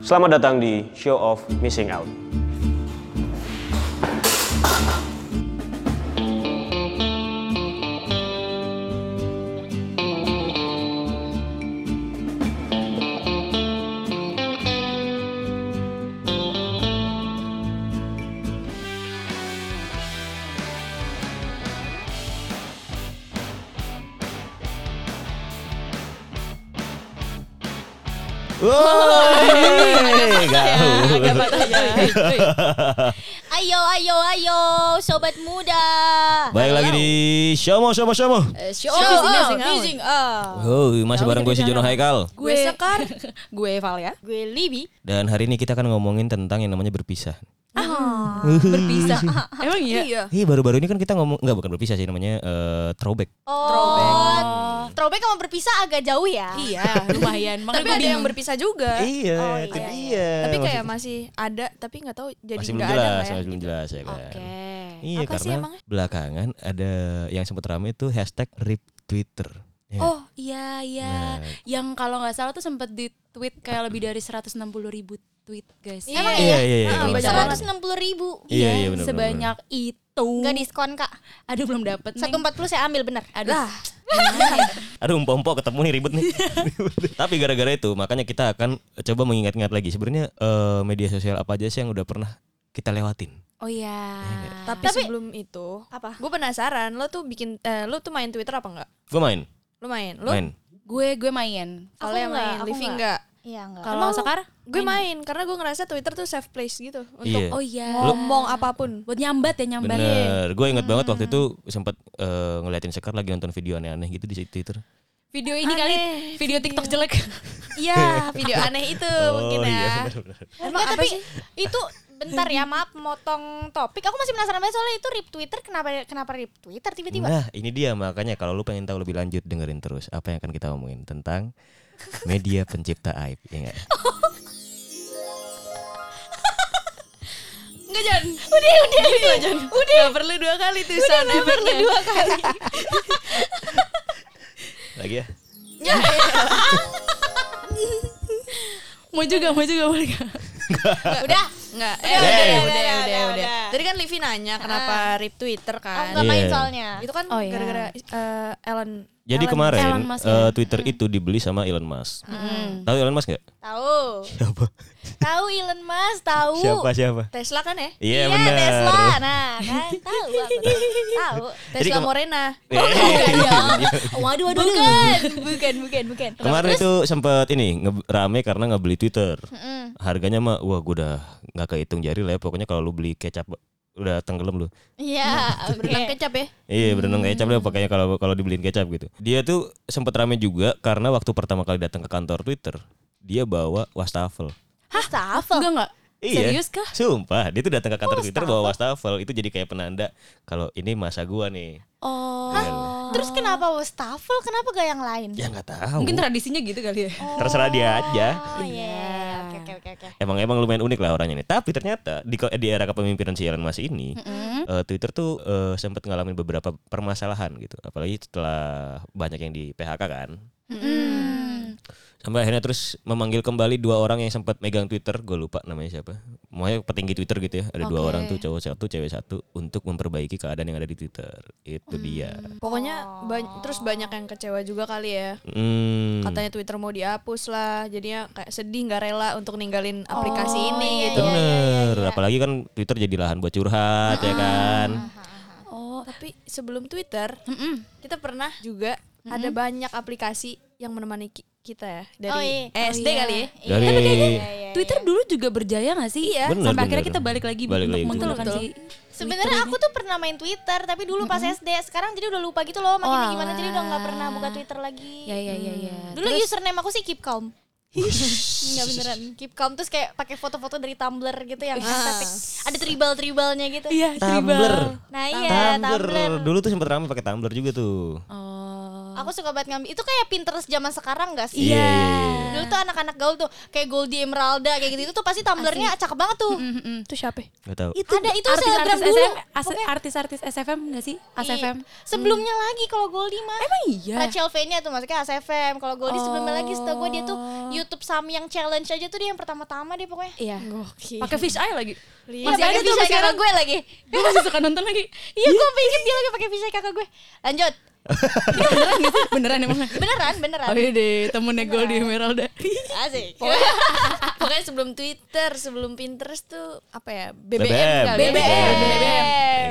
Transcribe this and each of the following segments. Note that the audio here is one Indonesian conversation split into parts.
Selamat datang di Show of Missing Out. Ayo, ayo, ayo, sobat muda. Baik lagi di Shomo Shomo Shomo. Eh, show, Show missing out. Oh, masih bareng gue si Jono Haikal. Gue Sekar, gue Val ya. Gue Libby. Dan hari ini kita akan ngomongin tentang yang namanya berpisah. Berpisah. Emang iya? Iya. Ih, baru-baru ini kan kita ngomong enggak bukan berpisah sih namanya eh, throwback. Oh, Throwback. Throwback sama berpisah agak jauh ya. Iya, lumayan. Makanya tapi ada yang berpisah juga. Iya, Oh, itu iya, dia. tapi kayak masih ada, tapi nggak tahu jadi masih belum nggak ada jelas, nggak ya. masih belum jelas ya kan. Oke. Iya, Apa karena belakangan ada yang sempat ramai itu hashtag rip Twitter. Ya. Oh iya iya. Nah. Yang kalau nggak salah tuh sempat di tweet kayak lebih dari 160 ribu tweet guys. Emang Iya, iya, iya. Ah, kalau nggak banyak salah. banget. 160 ribu. Iya, iya benar. Sebanyak itu. Nggak diskon kak. Aduh belum dapet. Neng. 140 saya ambil bener. Aduh. Aduh, empok-empok ketemu nih ribet nih. Tapi gara-gara itu, makanya kita akan coba mengingat-ingat lagi. Sebenarnya eh, media sosial apa aja sih yang udah pernah kita lewatin? Oh iya. Tapi, Tapi- sebelum itu, Apa? gue penasaran, lo tuh bikin, eh, lo tuh main Twitter apa enggak? Gue main, Lo main? Lo main. Gue gue main. kalau Aku yang nggak, main, aku Livi nggak. enggak? Iya enggak. Kalau Sekar? Gue main karena gue ngerasa Twitter tuh safe place gitu untuk Iya. Oh iya. ngomong apa pun. Buat nyambat ya nyambat. Bener. Gue inget banget waktu itu sempat eh, ngeliatin Sekar lagi nonton video aneh-aneh gitu di Twitter. Video ini kali Aneh, video TikTok jelek. Iya, video aneh itu mungkin ya. iya, bener-bener. Enggak, tapi itu bentar ya, maaf motong topik. Aku masih penasaran banget soalnya itu rip Twitter kenapa kenapa rip Twitter tiba-tiba? Nah, ini dia makanya kalau lu pengen tahu lebih lanjut dengerin terus apa yang akan kita omongin tentang media pencipta aib, ya nggak? Enggak Jan. Udah, udah, udah. Jan. Udah. Gak perlu dua kali tuh sound effect-nya. Dua kali. Lagi ya? mau juga mau juga boleh nggak? Udah. Enggak, Udah, eh udah, udah, udah, udah, udah, udah, udah. udah. Tadi kan Livi nanya kenapa rip Twitter kan. nggak main Iya. soalnya. Itu kan Oh, iya. gara-gara eh, Ellen Jadi Elon- kemarin Elon Musk ya? Twitter itu dibeli sama Elon Musk. Tahu Elon Musk nggak? Tahu. Siapa? Tahu Elon Musk, tahu. Siapa siapa? Tesla kan ya? Iya Iya, benar. Tesla. Nah, kan tahu aku. Tahu. Jadi Tesla kema- Morena. Eh, Waduh, waduh, bukan, bukan, bukan, bukan. Kemarin itu sempet ini nge- rame karena ngebeli Twitter. Mm-mm. Harganya mah wah gue udah nggak kehitung jari lah ya. Pokoknya kalau lu beli kecap udah tenggelam lu. Iya, Berenang kecap ya? Iya berenang kecap lah pokoknya kalau kalau dibeliin kecap gitu. Dia tuh sempet rame juga karena waktu pertama kali datang ke kantor Twitter dia bawa wastafel. Wastafel. Enggak enggak. Iya. Serius kah? Sumpah, dia tuh datang ke kantor Twitter bawa wastafel. Itu jadi kayak penanda kalau ini masa gua nih. Oh. Terus kenapa wastafel? Kenapa gak yang lain? Ya nggak tahu. Mungkin tradisinya gitu kali ya. Terserah dia aja. Oh iya, oke oke oke oke. Emang emang lumayan unik lah orangnya nih. Tapi ternyata di di era kepemimpinan si Elon Musk ini, eh, Twitter tuh eh, sempat ngalamin beberapa permasalahan gitu. Apalagi setelah banyak yang di PHK kan. Sampai akhirnya terus memanggil kembali dua orang yang sempat megang Twitter, gue lupa namanya siapa. Pokoknya petinggi Twitter gitu ya. Ada dua Oke. orang tuh cowok satu, cewek satu untuk memperbaiki keadaan yang ada di Twitter. Itu dia. Pokoknya ba- terus banyak yang kecewa juga kali ya. Hmm. Katanya Twitter mau dihapus lah, jadinya kayak sedih nggak rela untuk ninggalin aplikasi ini gitu. Bener. Apalagi kan Twitter jadi lahan buat curhat ya kan. Oh, tapi sebelum Twitter, kita pernah juga ada banyak aplikasi yang menemani ki- kita ya dari Oh, iya. SD Oh, iya. kali ya. Dari Twitter dulu juga berjaya gak sih? Iya. Bener, Sampai akhirnya kita balik lagi Balik untuk menggunakan betul. si Sebenarnya aku tuh pernah main Twitter, tapi dulu pas SD. Sekarang jadi udah lupa gitu loh, makanya Oh, gimana jadi udah nggak alah. pernah buka Twitter lagi. Ya ya ya ya. Dulu username aku sih keep calm. Enggak beneran keep calm terus kayak pakai foto-foto dari Tumblr gitu yang estetik. Ada tribal-tribalnya gitu. Iya, Tumblr. Nah, iya Tumblr. Tumblr. Dulu tuh sempat rame pakai Tumblr juga tuh. Oh. Aku suka banget ngambil. Itu kayak Pinterest zaman sekarang gak sih? Iya, iya. Dulu tuh anak-anak gaul tuh kayak Goldie Emeralda kayak gitu itu tuh pasti tumblernya cakep banget tuh. Itu siapa? Gak tahu. Itu ada itu selebgram artis-artis dulu. Artis-artis SFM nggak sih? ASFM. Iya. Sebelumnya lagi kalau Goldie mah. Emang iya. Rachel V-nya tuh maksudnya ASFM. Kalau Goldie sebelumnya lagi setahu gue dia tuh Oh. YouTube Samyang Challenge aja tuh dia yang pertama-tama dia pokoknya. Iya. Gokil. Pakai fish eye lagi. Iya, Masih ada tuh kakak sekarang. gue lagi. Gue masih suka nonton lagi. Iya, gue pikir dia lagi pakai Vishay kakak gue. Lanjut. Beneran sih? Beneran emang. Beneran, beneran. Oh iya deh, temennya Goldie Emeralda. Asik. Pokoknya sebelum Twitter, sebelum Pinterest tuh apa ya? BBM, BBM. kali. ya. BBM. Iya kan?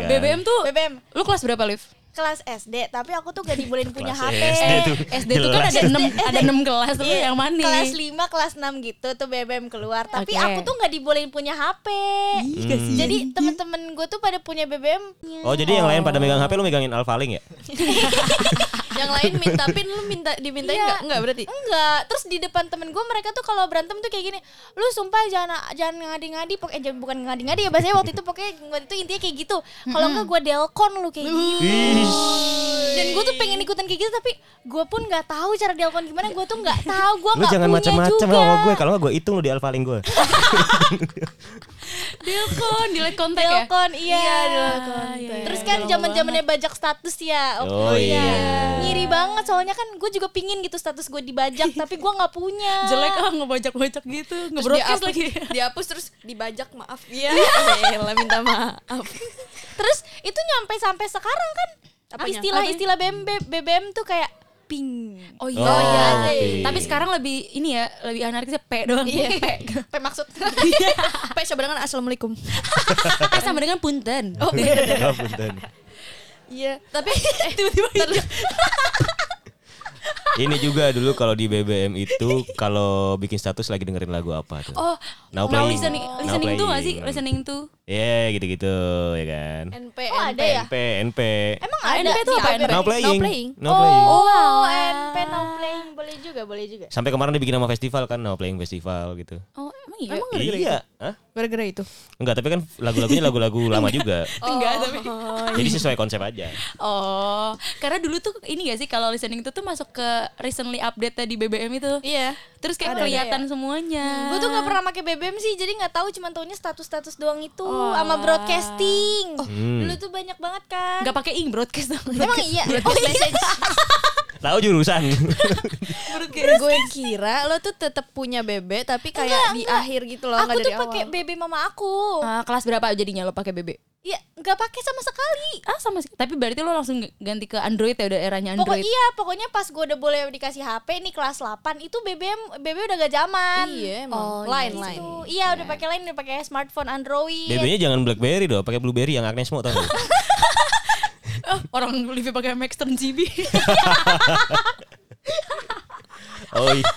BBM tuh, BBM. lu kelas berapa, Liv? Kelas SD, tapi aku tuh gak dibolehin punya Kelas HP. SD tuh. SD tuh kan ada 6 ada 6 kelas tuh Iya, yang mana? Kelas 5, kelas 6 gitu tuh BBM keluar. Tapi Oke. aku tuh gak dibolehin punya HP. Jadi temen-temen gue tuh pada punya BBM. Oh jadi yang lain pada megang HP lu megangin Alphaling ya? Yang lain minta pin lu minta dimintain Iya. enggak? Enggak berarti. Enggak, terus di depan temen gue mereka tuh kalau berantem tuh kayak gini, lu sumpah jangan jangan ngadi-ngadi, pokoknya jangan- bukan ngadi-ngadi ya bahasanya waktu itu pokoknya waktu itu intinya kayak gitu. Kalau enggak gue delkon lu kayak gitu. Dan gue tuh pengen ikutan kayak gitu tapi gue pun nggak tahu cara delkon gimana, gue tuh nggak tahu, gue Lu nggak jangan punya macam-macam juga. sama gue. Kalau nggak gue hitung lu di Alphaling gue. Delkon, delete kontak ya? Delkon, iya. delkon. iya, Terus iya, kan zaman zamannya bajak status ya. Oh, iya. Ngiri banget soalnya kan gue juga pingin gitu status gue dibajak tapi gue nggak punya. Jelek ah ngebajak-bajak gitu, nge-broadcast dihapus, lagi. dihapus terus dibajak maaf. Iya. Elah minta maaf. Terus itu nyampe sampai sekarang kan Apanya? istilah-istilah BBM, BBM tuh kayak ping. Oh Oh, iya. oke. Tapi sekarang lebih ini ya, lebih anarkisnya P doang. Iya. P. Apa maksud? P sama dengan assalamualaikum. P sama dengan punten. Oh, Oh, punten. Iya, tapi eh, tiba-tiba Ini juga dulu kalau di BBM itu kalau bikin status lagi dengerin lagu apa tuh? Oh, Now now playing. listening, Now listening tuh gak sih? playing. Listening tuh. Iya gitu-gitu ya kan. NP Oh, ada ya? NP, NP. Emang Ah, ada NP itu di apa? NP? Now playing. Now playing. Playing. Oh, NP now playing boleh juga, boleh juga. Sampai kemarin dibikin nama festival kan, Now Playing Festival gitu. Oh, emang iya? iya. Hah? gara-gara itu. Enggak, tapi kan lagu-lagunya lagu-lagu lama juga. Enggak, tapi. Jadi sesuai konsep aja. Oh, karena dulu tuh ini gak sih kalau listening itu tuh masuk ke recently update di BBM itu. Iya. Terus kayak Ada, ada, kelihatan semuanya. Gue tuh nggak pernah pakai BBM sih, jadi nggak tahu cuma taunya status-status doang itu sama broadcasting. Hmm. Dulu tuh banyak banget kan. Gak pakai ing broadcast dong. Emang iya. Oh iya. Tahu jurusan. Gue kira lo tuh tetap punya BB tapi kayak di akhir gitu loh, Aku nggak tuh dari pakai awal. BB mama aku. Ah, kelas berapa jadinya lo pakai BB? Iya, nggak pakai sama sekali. Ah sama sih. Tapi berarti lo langsung ganti ke Android ya udah eranya Pokok Android. iya, pokoknya pas gue udah boleh dikasih HP nih kelas 8 itu BBM BB udah gak zaman. Iya, emang. Oh, line, Gitu. line. Iya, udah pakai lain, udah pakai smartphone Android. BB-nya jangan BlackBerry dong, pakai Blueberry yang Agnes mau? Oh, orang Livi pakai Max 10 GB. Oh iya.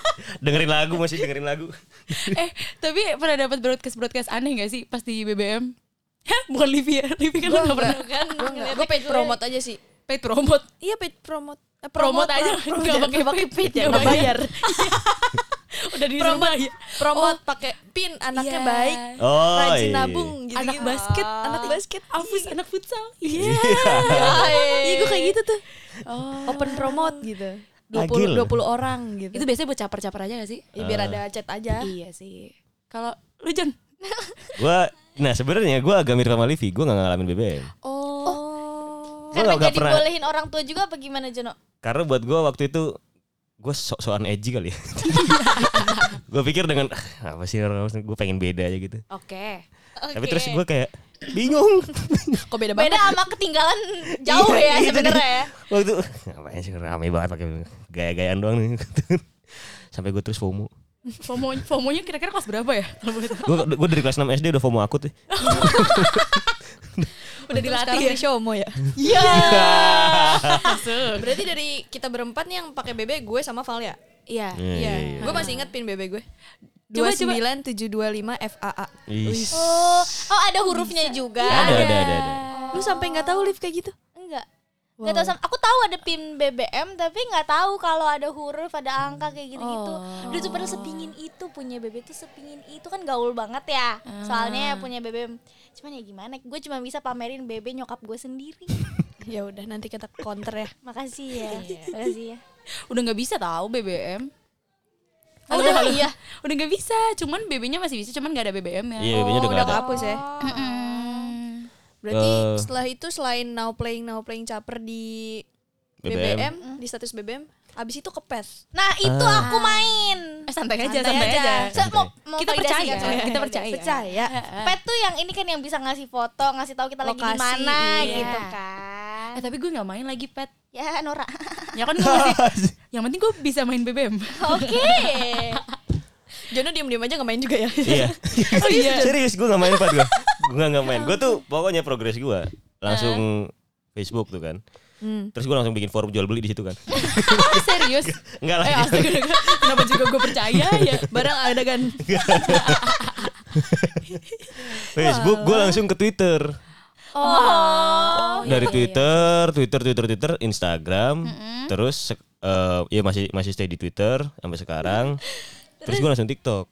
Dengerin lagu masih dengerin lagu. eh, tapi pernah dapat broadcast broadcast aneh gak sih pas di BBM? Hah, bukan Livi ya. Livi kan Gue gak pernah kan, gue paid promote aja sih. paid promote. Iya paid promote. Eh, Promote, aja promote, nggak pakai pakai paid ya, nggak nggak bayar. Udah di promote, ya. promote pakai pin, anaknya Iya. baik, Oh rajin iya. nabung gitu. Anak basket, anak basket. Afus anak futsal. Iya. Iya, gue kayak gitu tuh. Oh. Open promote gitu. Agil. 20 20 orang gitu. Itu biasanya buat caper-caper aja gak sih? Ya, biar ada chat aja. Iya sih. Kalau lu Jon? Gua nah sebenarnya gua agak mirip sama Livi, gua gak ngalamin BBM. Oh. Gua Karena nggak- nggak jadi pernah. bolehin orang tua juga apa gimana Jono? Karena buat gua waktu itu gue sok-sokan edgy kali ya. gue pikir dengan "Ah, apa sih orang gue pengen beda aja gitu. Oke. Tapi terus gue kayak bingung. Kok beda banget? Beda sama ketinggalan jauh Iya, ya gitu. sebenarnya ya. Waktu ngapain sih rame banget pakai gaya-gayaan doang nih. Sampai gue terus FOMO. FOMO FOMO-nya kira-kira kelas berapa ya? Gue dari kelas 6 SD udah FOMO akut ya. Udah dilatih ya. di Shomo ya. Iya. Berarti dari kita berempat nih yang pakai BB gue sama Val ya? Iya. Iya, iya, iya. Gue masih inget pin BB gue. Dua sembilan tujuh dua lima FAA. Ih, Oh, oh ada hurufnya juga. Ada, ada, ada, ada. Lu sampai nggak tahu live kayak gitu? Enggak. Nggak tahu sama aku tahu ada pin BBM tapi nggak tahu kalau ada huruf, ada angka kayak gitu-gitu. Dulu tuh pada sepingin itu punya BBM tuh sepingin itu kan gaul banget ya. Soalnya punya BBM. Cuman ya gimana? Gue cuma bisa pamerin BB nyokap gue sendiri. Ya udah nanti kita counter ya. Makasih ya. Makasih ya. Udah nggak bisa tahu BBM. Oh, Halo, udah halo. iya. Udah nggak bisa, cuman BB-nya masih bisa, cuman nggak ada BBM-nya. Iya, BB-nya udah Oh, nggak ada. kehapus ya. Mm-mm. Berarti Eh. setelah itu selain now playing now playing caper di BBM. BBM, di status BBM, abis itu ke PES. Nah, itu Ah. aku main. Eh, santai aja, Santai santai, aja. aja. Saya mau, mau Kita percaya, kan soalnya. kita percaya. Percaya. Pet tuh yang ini kan yang bisa ngasih foto, ngasih tahu kita lagi di Lokasi, mana iya. gitu kan. Eh tapi gue nggak main lagi pet. Ya Nora. Ya kan gue masih. yang penting gue bisa main BBM. Oke. Jono diem-diem aja gak main juga ya? Iya. Oh iya. Serius gue gak main Pat gue. Gue gak main. Gue tuh pokoknya progres gue langsung Facebook tuh kan. Hmm. Terus gue langsung bikin forum jual beli di situ kan. Serius? Enggak lah. Eh astaga, kenapa juga gue percaya ya? Barang ada kan? Facebook gue langsung ke Twitter. Oh. Dari Twitter, Twitter, Twitter, Twitter, Instagram, terus eh ya masih masih stay di Twitter sampai sekarang. Terus gue langsung TikTok.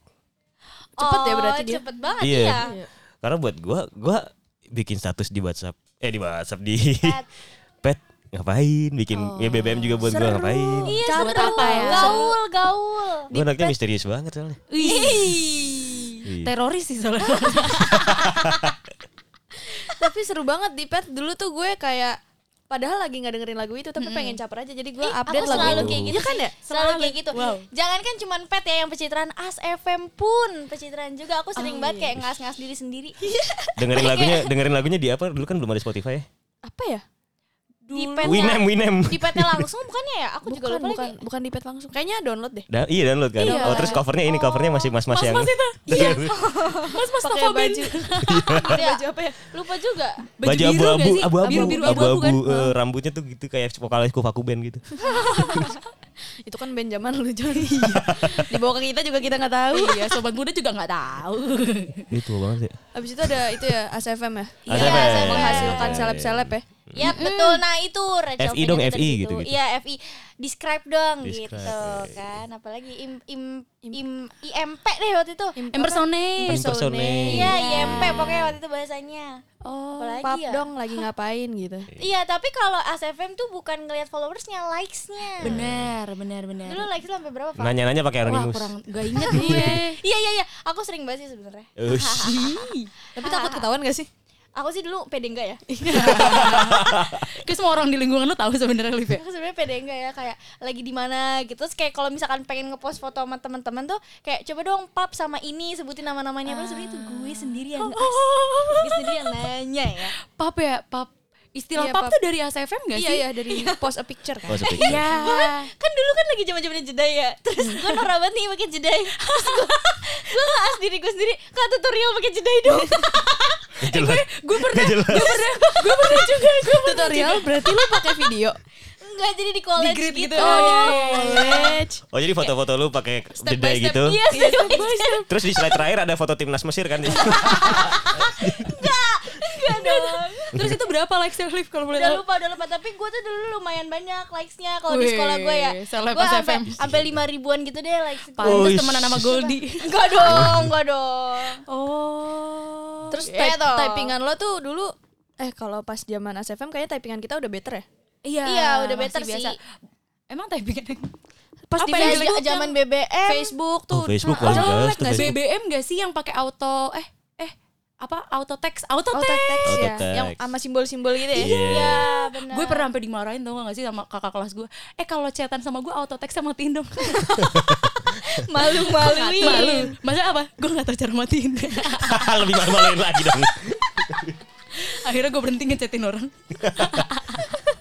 Cepet ya Oh, berarti dia? Cepet banget Iya. ya. Karena buat gue, gue bikin status di WhatsApp, eh di WhatsApp di Pet. Pet ngapain bikin ya BBM juga buat gue ngapain. Iya, seru. apa ya? Gaul, gaul. Gue anaknya misterius banget soalnya. Wih. Teroris sih soalnya. Tapi seru banget di PES dulu tuh gue kayak Padahal lagi nggak dengerin lagu itu tapi pengen caper aja jadi gue Ih, update aku lagu selalu itu. kayak gitu Iya kan ya? Selalu kayak gitu. Wow. Jangan kan cuman pet ya yang pencitraan As FM pun pencitraan juga. Aku sering banget kayak ngas-ngas diri sendiri. dengerin lagunya, dengerin lagunya di apa? Dulu kan belum ada Spotify ya. Apa ya? Di Winem, petnya Winem. di petnya langsung bukannya ya? Aku juga Bukan, lupa bukan, lagi. bukan di PES langsung. Kayaknya download deh. Da- iya download kan. Iya. Oh terus covernya ini covernya masih mas-mas yang. Mas-mas itu. Iya. Mas-mas Pakai Nova Band. baju. Iya. baju apa ya? Lupa juga. Baju biru abu-abu, nggak sih? abu-abu, Biru-biru abu-abu, kan? eh, rambutnya tuh gitu kayak vokalis Kufaku Band gitu. Itu kan band zaman lu Jon. Dibawa ke kita juga kita nggak tahu. Iya, sobat muda juga nggak tahu. Itu banget ya. Abis itu ada itu ya ASFM ya. Iya, Iya, ASFM. Menghasilkan seleb-seleb ya. Ya betul. Nah itu FI dong, FI gitu, situ. gitu. Iya FI. Describe dong Describe, gitu iya. kan. Apalagi im im im IMP deh waktu itu. Impersonate. Impersonate. Iya IMP pokoknya waktu itu bahasanya. Oh, Apalagi pap ya? dong lagi ngapain gitu. Iya tapi kalau ASFM tuh bukan ngelihat followersnya, likesnya. Benar, benar, benar. Dulu likes sampai berapa Pak? Nanya-nanya pakai Wah, anonimus. kurang gak inget gue. Iya iya iya. Aku sering banget sih sebenarnya. Tapi takut ketahuan gak sih? Aku sih dulu pede enggak ya? Kayak semua orang di lingkungan lu tahu sebenarnya Liv ya. Aku sebenarnya pede enggak ya kayak lagi di mana gitu. Terus kayak kalau misalkan pengen ngepost foto sama teman-teman tuh kayak coba dong pap sama ini sebutin nama-namanya. Padahal sebenarnya itu gue sendiri yang gue sendiri yang nanya ya. Pap ya, pap. Istilah Iya, pap, pap. tuh dari ASFM gak Iya sih? iya dari post a picture kan. Oh. Iya. Kan dulu kan lagi zaman-zaman jeda ya. Terus gue norak banget nih pakai jeda. Terus gue gue ngas diri gue sendiri kak tutorial pakai jeda dong. Jelas. Gue pernah, Nggak jelas. gue pernah, gue pernah juga, gue pernah Tutorial berarti lu pakai video. Enggak jadi di college grid gitu. gitu. Oh, iya, iya, iya. College. Oh jadi foto-foto lu pakai jeda step. gitu. Iya, step by step. Terus di slide terakhir ada foto timnas Mesir kan. Enggak dong. Terus itu berapa likes-nya Liv kalau boleh Udah lupa, udah lupa. Tapi gue tuh dulu lumayan banyak likes-nya kalau di sekolah gue ya. seleb Gue sampai SFM. sampai lima ribuan gitu deh likes. Pantes Oh, temenan sama Goldie. Enggak dong, enggak dong. Oh. Terus Iya type- toh. typingan lo tuh dulu eh kalau pas zaman ASFM kayaknya typingan kita udah better ya. Iya, Iya, udah better sih. Emang typingan Pas di Apa yang Facebook zaman BBM. Facebook tuh. Oh, Facebook Ah, tuh sih? Facebook. BBM gak sih yang pakai auto eh apa? Auto text auto Auto text text ya, Auto yang sama simbol-simbol gitu ya. Iya. Iya, benar. gue pernah sampai dimarahin tau gak sih sama kakak kelas gue. Eh kalau chatan sama gue auto text sama matiin dong malu-maluin. malu. Masa apa? Gue gak tahu cara matiin. Lebih malu-maluin lagi dong. akhirnya gue berhenti ngechatin orang.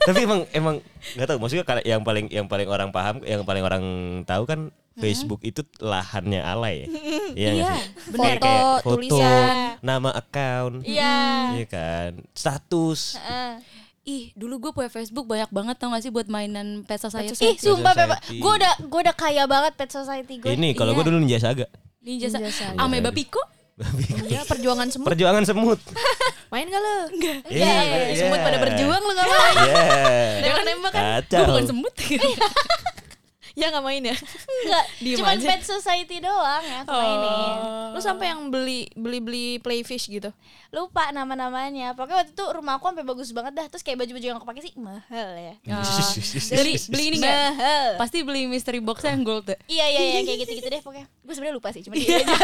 Tapi emang emang nggak tahu. Maksudnya kalau yang paling yang paling orang paham, yang paling orang tahu kan Facebook itu lahannya alay ya. Iya Iya, sih? bener. Kayak- Foto, foto, tulisan. nama account. Iya. Iya kan? Status. Heeh. ih dulu gue punya Facebook banyak banget tau gak sih buat mainan pet society Ih, sumpah Society. Pepa. Gue udah gue udah kaya banget pet society gue. Ini kalau iya. gue dulu Ninja Saga. Ninja Sa- Ninja Saga. Ameba Pico Iya, perjuangan semut. Perjuangan semut. Main gak lo? Enggak. Iya, iya. Semut pada berjuang lo gak main. Iya. Nembak-nembak kan. Kacau. gue bukan semut Ya gak main ya. Cuman aja. pet society doang ya aku mainin. Lu Lu sampai yang beli beli beli playfish gitu. lupa nama-namanya pokoknya waktu itu rumah aku sampai bagus banget dah terus kayak baju-baju yang aku pakai sih mahal ya Ah, beli beli ini enggak? mahal Pasti beli mystery box yang gold deh. iya iya iya kayak gitu-gitu deh pokoknya gue sebenarnya lupa sih cuma dia aja.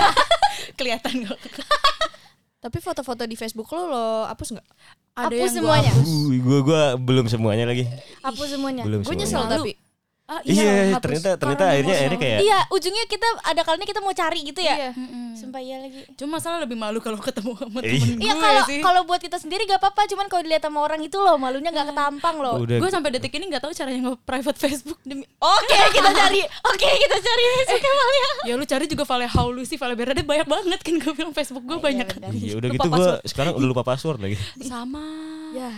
Kelihatan kok. Tapi foto-foto di Facebook lu lo hapus nggak? hapus semuanya Uh, gua gua belum semuanya lagi. hapus semuanya Belum Gue nyesel tapi. Ah, Iya, hapus. ternyata ternyata Karena akhirnya akhirnya kayak iya ujungnya kita ada kalinya kita mau cari gitu ya Iya. sumpah iya lagi Cuma masalah lebih malu kalau ketemu sama Iya. temen Iya gue kalau sih. kalau buat kita sendiri gak apa-apa, cuman kalau dilihat sama orang itu loh malunya nggak ketampang loh. udah Gue sampai detik ini nggak tahu caranya nge-private Facebook demi Oke kita cari, oke kita cari besok ya Malia. Ya lu cari juga Vale Haulu sih Vale Berade banyak banget kan gue bilang Facebook gue banyak Iya udah Lupa gitu gua password. sekarang udah lupa password lagi. Sama Ya.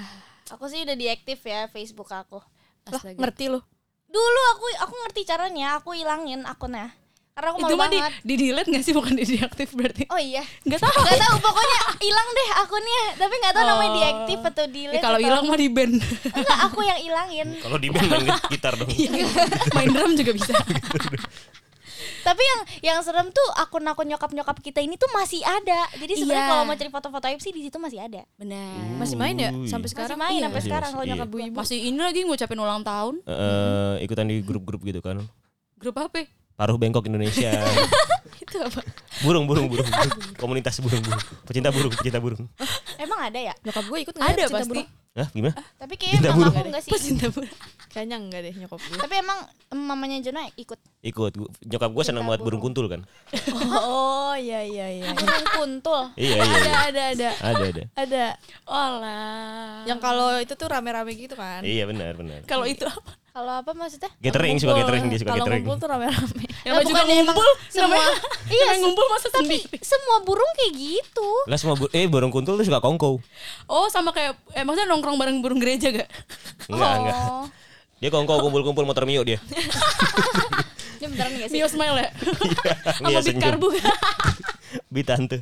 Aku sih udah diaktif ya Facebook aku. Lah, ngerti lu. Dulu aku aku ngerti caranya, aku ilangin akunnya. Karena aku Itu malu mah di, banget. di delete gak sih bukan di deaktif berarti Oh iya, Gak tahu nggak tahu pokoknya hilang deh akunnya. Tapi nggak tahu namanya Oh. diaktif atau Ya, delete. kalau atau- hilang mah di band enggak aku yang ilangin. Kalau di band main gitar dong. Main drum juga bisa Tapi yang yang serem tuh akun-akun nyokap-nyokap kita ini tuh masih ada. Jadi sebenarnya Iya. kalau mau cari foto-foto aib sih di situ masih ada. Benar Masih main ya sampai Masih sekarang? main Iya. sampai Masih, sekarang masih, kalau iya. nyokap gue ibu. Masih ini lagi ngucapin ulang tahun Eh, ikutan di grup-grup gitu kan. Grup apa? Paruh Bengkok Indonesia. Itu apa? burung, burung, burung, burung. Komunitas burung, burung. Pecinta burung, pecinta burung. Emang ada ya? Nyokap gue ikut nggak Ada ya pecinta pasti burung? Hah, gimana? Tapi kayaknya Cinta mama burung. aku enggak sih. Pecinta burung Kayaknya enggak deh nyokap gue. Tapi emang mamanya Jono ikut Ikut. Nyokap gua senang banget burung kuntul kan. Oh iya iya iya. burung kuntul. Iya, iya. Ada iya. ada ada. Ada, ada. Ada. Olah Yang kalau itu tuh rame-rame gitu kan. Iya, benar, benar. Kalau itu apa? Kalau apa maksudnya? Gathering suka gathering dia suka Kalau gathering. ngumpul tuh rame-rame. Yang Lah, juga ngumpul semua- Namanya, Iya, ngumpul masa Tapi sendiri semua burung kayak gitu. Lah semua bu- eh burung kuntul tuh suka kongkow. Oh sama kayak Eh maksudnya nongkrong bareng burung gereja gak? Enggak, enggak. Oh. Dia kongkow kumpul-kumpul motor Mio dia. Ini beneran gak sih? Mio Smile ya? Sama Mia Bit. Karbu Bi tante.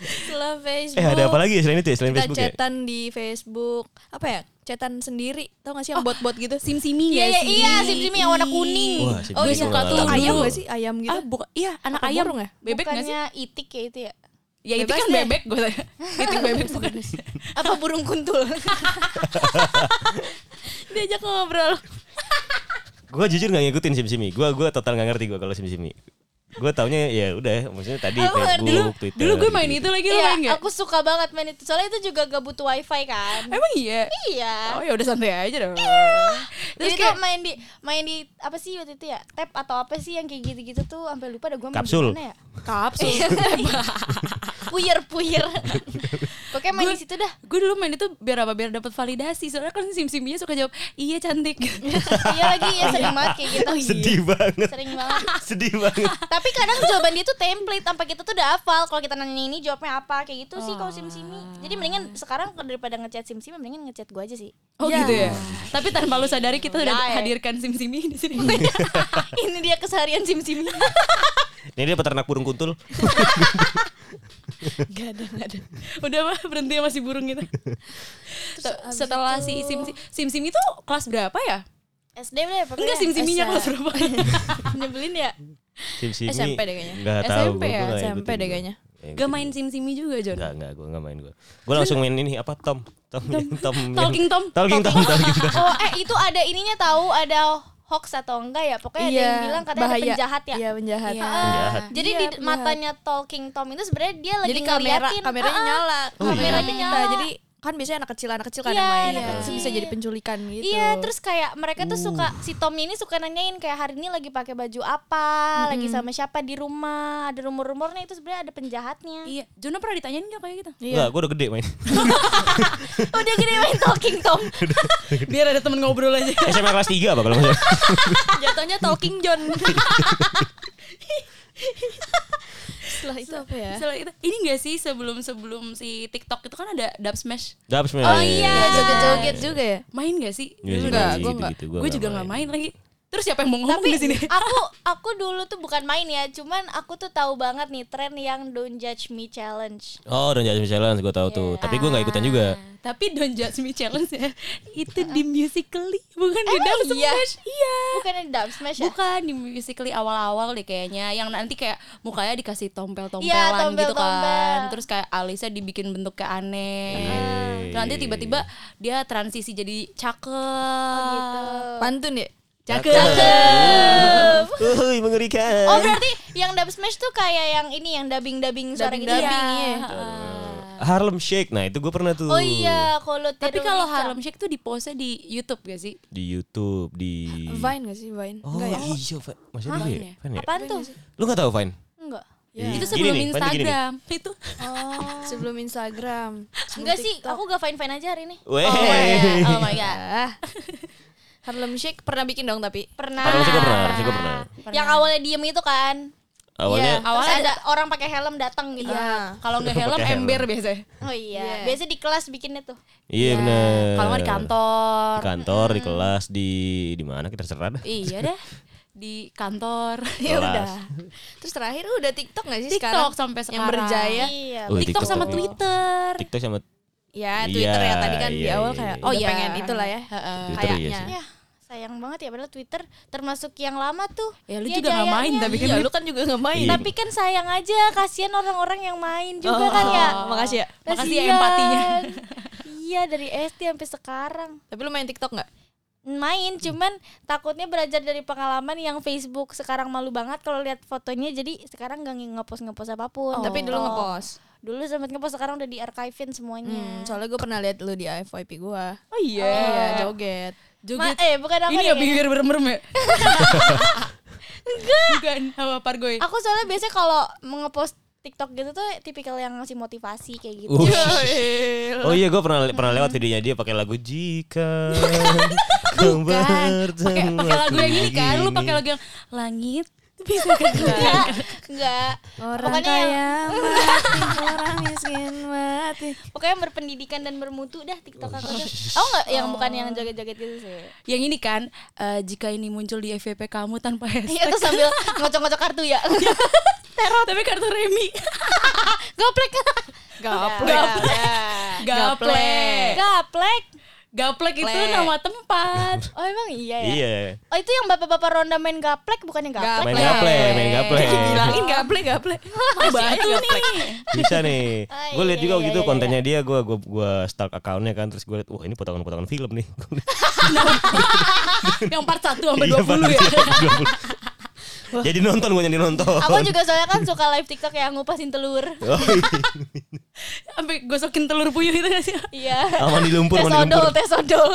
Setelah Facebook. Eh ada apa lagi ya selain itu ya? Selain Kita Facebook ya? chatan di Facebook. Apa ya? Chatan sendiri. Tahu gak sih yang bot-bot gitu? Sim-simi Iya gak iya sih? iya sim-sim yang warna kuning. Wah, Oh iya, suka tuh ayam gak sih? Ayam gitu. Ah, bukan, iya anak Apa ayam burung ya? Bebek gak sih? Bukannya itik ya itu ya? Ya itu Bebas kan deh. bebek gue tanya Itik bebek bukan Apa burung kuntul? Diajak ngobrol. Gue jujur gak ngikutin SimSimi. Gue gua total gak ngerti gue kalau SimSimi. Gue taunya ya udah, maksudnya tadi Aku Facebook, Dulu Twitter. dulu gue main gitu. itu lagi lu Iya, main gak? aku suka banget main itu. Soalnya itu juga gak butuh wifi kan. Emang iya? Iya. Oh ya udah santai aja dong Terus tuh main di main di apa sih waktu itu ya? Tab atau apa sih yang kayak gitu-gitu tuh sampai lupa dah gue main di Kapsul. mana ya? Kapsul Puyer puyer. Pokoknya main Gua- di situ dah. Gue dulu main itu biar apa? Biar dapat validasi Soalnya kan sim-simnya suka jawab Iya cantik iya lagi ya sering banget kayak gitu. Sedih banget. Sering banget. Sedih banget. Tapi kadang jawaban dia tuh template sampai kita tuh udah hafal. Kalau kita nanya ini jawabnya apa kayak gitu sih kalau sim-simi. Jadi mendingan sekarang daripada ngechat sim-simi mendingan ngechat gue aja sih. Oh Ya. gitu ya Tapi tanpa lu sadari kita udah Ya, ya. hadirkan sim-simi di sini ini dia keseharian sim-simi. Ini dia peternak burung kuntul. Gak ada, gak ada. Udah mah berhenti sama si burung gitu Se- Setelah si sim sim itu kelas berapa ya? SD deh pokoknya. Enggak sim-siminya kelas berapa Nyebelin ya. SimSimi. SMP deh kayaknya. Gak tahu. SMP ya, SMP deh kayaknya. Gak main sim-simi juga John Enggak, enggak, gue enggak main gue. Gue langsung main ini apa Tom. Tom, Tom, Tom yang- Talking Tom. Talking Tom, Talking Tom. Oh eh itu ada ininya tahu ada hoax atau enggak ya? Pokoknya ada yang bilang katanya ada penjahat ya. Iya penjahat. Iya. Penjahat. Jadi Iya, di penjahat. matanya Talking Tom itu sebenarnya dia lagi Jadi kamera ngeliatin. kameranya ah. nyala. Oh, iya. kameranya nyala. nyala. Jadi kan biasanya anak kecil anak kecil kan Iya, yang main. kecil. bisa jadi penculikan gitu. Iya, terus kayak mereka tuh suka si Tom ini suka nanyain kayak hari ini lagi pakai baju apa, lagi sama siapa di rumah, ada rumor-rumornya itu sebenarnya ada penjahatnya. Iya Jono pernah ditanyain gak kayak gitu? Enggak, gue udah gede main. Udah gini main Talking Tom. Biar ada temen ngobrol aja SMA kelas 3 apa kalau maksudnya? Jatuhnya Talking John. Setelah itu apa ya? Setelah itu Ini gak sih sebelum-sebelum si TikTok itu kan ada dub smash Dap sebenarnya. Oh iya. Ya joget-joget juga ya? Main gak sih? Iya Enggak, gua gitu, enggak. Gue juga gak main lagi Terus siapa yang mau ngomong Tapi di sini? aku aku dulu tuh bukan main ya, cuman aku tuh tahu banget nih tren yang don't judge me challenge. Oh, dan jadi challenge gue tahu tuh. Tapi gue nggak ikutan juga. Tapi Don't Judge Me Challenge ya itu di Musically bukan di Dance iya? Smash. Iya. Bukan di dub smash ya? Bukan di Musically awal-awal deh kayaknya yang nanti kayak mukanya dikasih tompel-tompelan Iya, gitu kan. Terus kayak alisnya dibikin bentuk kayak aneh. Iya. Terus nanti tiba-tiba dia transisi jadi cakep. gitu. Pantun ya? Cakep. Uhuy, mengerikan. Oh berarti yang dub smash tuh kayak yang ini yang dubbing dubbing suara gitu. Dubbing-dubbing, ya? iya. Harlem Shake. Nah, itu gue pernah tuh. Oh iya, kalau Tapi kalau. Harlem Shake tuh di post di YouTube gak sih? Di YouTube, di Vine gak sih Vine? Oh Enggak ya? iya, Vine. Maksudnya Hah? Vine Vine ya? Vine ya? Apaan tuh? Lu gak tahu Vine? Enggak. Ya. Itu Gini sebelum nih, Vine tuh gini nih. Instagram. Itu Oh, sebelum Instagram. Enggak sih, aku gak fine-fine aja hari ini. Weh. Oh my god. Oh my god. Harlem Shake pernah bikin dong tapi Pernah. Harlem Shake pernah, Harlem Shake gue pernah. Yang awalnya diem itu kan. Awalnya Iya, Awalnya ada orang pakai helm datang gitu. Iya. kalau nggak helm ember biasanya. Oh iya. Iya. Biasanya di kelas bikinnya tuh. Iya benar. Kalau nggak di kantor. Di kantor, di kelas, di di mana kita terserah dah. Iya dah. Di kantor. ya Kelas. udah. Terus terakhir udah TikTok gak sih TikTok sekarang? sampai Yang sekarang. berjaya. Iya. Oh, TikTok sama TikTok. Twitter. TikTok sama Ya Iya, Twitter ya tadi kan di iya, awal iya, kayak oh iya. pengen itulah ya. Heeh. Twitter Kayaknya. sih. Ya, sayang banget ya padahal Twitter termasuk yang lama tuh. Ya lu Dia juga nggak main tapi kan Iya, lu kan juga gak main. Iya. Tapi kan sayang aja, kasihan orang-orang yang main juga Oh, kan ya. Makasih ya. Makasih ya empatinya. iya dari SD sampai sekarang. Tapi lu main TikTok gak? Main cuman takutnya belajar dari pengalaman yang Facebook sekarang malu banget kalau lihat fotonya jadi sekarang gak ngepost ngepost apa pun. Oh. Tapi dulu TikTok. ngepost. Dulu sempat ngepost sekarang udah di archivein semuanya. Hmm, soalnya gue pernah lihat lu di FYP gua. Oh iya. Iya, joget. Ma- eh bukan aku Ini ya bibir bermerem ya? Enggak. Bukan sama Pargoy. Aku soalnya biasanya kalau ngepost TikTok gitu tuh tipikal yang ngasih motivasi kayak gitu. Uh. Oh iya gue pernah pernah lewat videonya dia pakai lagu Jika kau Bukan. Pakai lagu yang ini kan. Lu pakai lagu yang langit bisa kan? Enggak, enggak. Orang Pokoknya kaya mati, orang miskin mati. Pokoknya yang berpendidikan dan bermutu dah TikTok aku tuh. Aku enggak yang bukan yang joget-joget gitu sih. Yang ini kan eh, jika ini muncul di FVP kamu tanpa Iya hashtag. tuh sambil ngocok-ngocok kartu ya. Tapi kartu remi. Gaplek. Gaplek. Gaplek. Gaplek. Gaplek itu nama tempat. Oh emang iya ya. Iya. Oh itu yang bapak-bapak ronda main gaplek bukannya gaplek? Main gaplek, main gaplek. Bilangin gaplek, gaplek. Batu nih. Bisa nih. Ah, gue lihat iya, juga iya, gitu iya, kontennya dia gue gue gue stalk akunnya kan terus gue lihat wah ini potongan-potongan film nih. Yang part 1 sampai Iya, 20 ya. 20. Jadi nonton gue jadi nonton. Aku juga soalnya kan suka live TikTok yang ngupasin telur. Oh, iya. Sampai gosokin telur puyuh itu gak sih? Iya. Aman di lumpur, Tes aman di odol, lumpur. tes odol.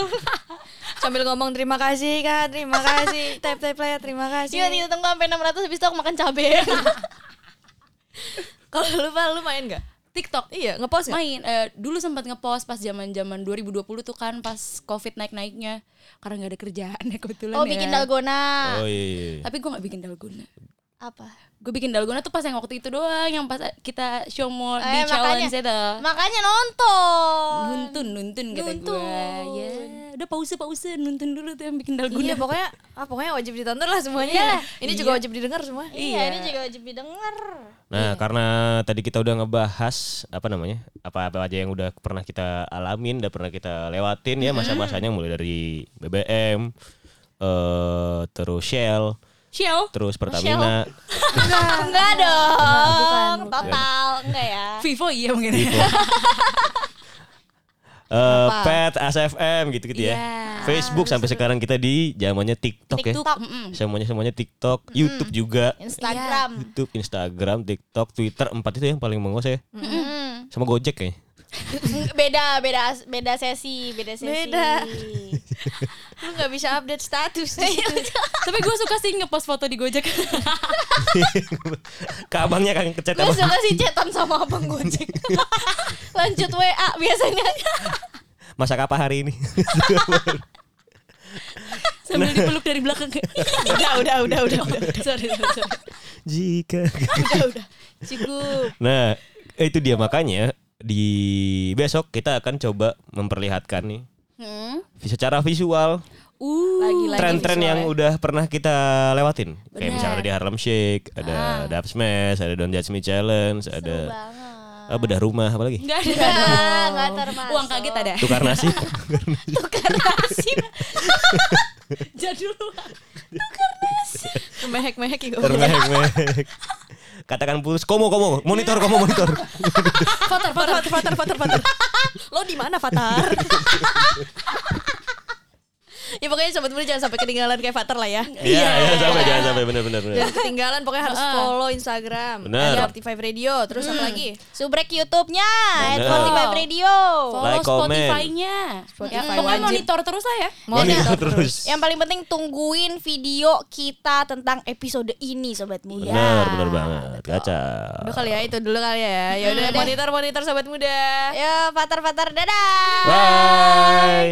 Sambil ngomong terima kasih kak, terima kasih. Tap tap play, terima kasih. Iya, itu tunggu sampai 600 habis itu aku makan cabe. Kalau lu Val, lu main gak? TikTok. Iya, ngepost gak? Main eh, dulu sempat ngepost pas zaman-zaman 2020 tuh kan pas Covid naik-naiknya karena nggak ada kerjaan ya kebetulan Oh, ya. bikin dalgona. Oh iya. iya. Tapi gue nggak bikin dalgona. Apa? Gue bikin dalgona tuh pas yang waktu itu doang yang pas kita show more di Eh, challenge makanya- itu. Makanya nonton. Nuntun, nuntun kata Nuntun. gue. Ya, udah pause pause nuntun dulu tuh yang bikin dalgona. Iya, pokoknya ah, pokoknya wajib ditonton lah semuanya. Iya. Ini juga wajib didengar semua. Iya, ini juga wajib didengar. Nah, karena tadi kita udah ngebahas apa namanya? Apa-apa aja yang udah pernah kita alamin, udah pernah kita lewatin ya masa-masanya mulai dari BBM eh terus Shell, Shell, terus Pertamina, Enggak dong. bukan, bukan. Total enggak ya. Vivo iya mungkin. eh Pet, ASFM gitu-gitu ya. Iya. Facebook sampai sekarang kita di zamannya TikTok, ya. TikTok. Semuanya semuanya TikTok, YouTube juga. Instagram. YouTube, Instagram, TikTok, Twitter, empat itu yang paling menguasai. ya. Mm. Sama Gojek kayaknya. beda beda beda sesi, beda sesi. Beda. Lu gak bisa update status situ. Tapi gue suka sih ngepost foto di Gojek. Ke abangnya kan kecet Gue suka sih chatan sama abang Gojek. Lanjut WA biasanya. Masak apa hari ini? Sambil dipeluk dari belakang udah, udah, udah, udah, udah. sorry, sorry, sorry. Jika. Udah, udah. Cukup. Nah, itu dia makanya di besok kita akan coba memperlihatkan nih Hmm. secara visual Lagi-lagi tren-tren yang ya. udah pernah kita lewatin. Kayak misalnya di Harlem Shake, ada Dub Smash, ada Don't Judge Me Challenge, ada banget. ah, bedah rumah apa lagi? Enggak ada. Enggak, enggak termasuk. Uang kaget ada. Tukar nasi. Jadul. Mehek-mehek gitu. Termehek-mehek. Katakan putus komo komo monitor komo monitor. Fatar, fatar, fatar, fatar, fatar. Lo di mana, Fatar? ya pokoknya sobat muda jangan sampai ketinggalan kayak Fatar lah ya. Iya, jangan sampai jangan sampai benar-benar. Jangan ketinggalan pokoknya harus follow Instagram. Ada Forty Radio, terus apa lagi? Subrek YouTube-nya. 45 Radio. Follow Like. Spotify-nya. Spotify Ya, pokoknya wajib. monitor terus lah ya. Monitor terus. Yang paling penting tungguin video kita tentang episode ini sobat muda. Benar, benar banget. Kaca. Udah kali ya, itu dulu kali ya. Ya udah monitor-monitor sobat muda. Ya, patar-patar dadah. Bye.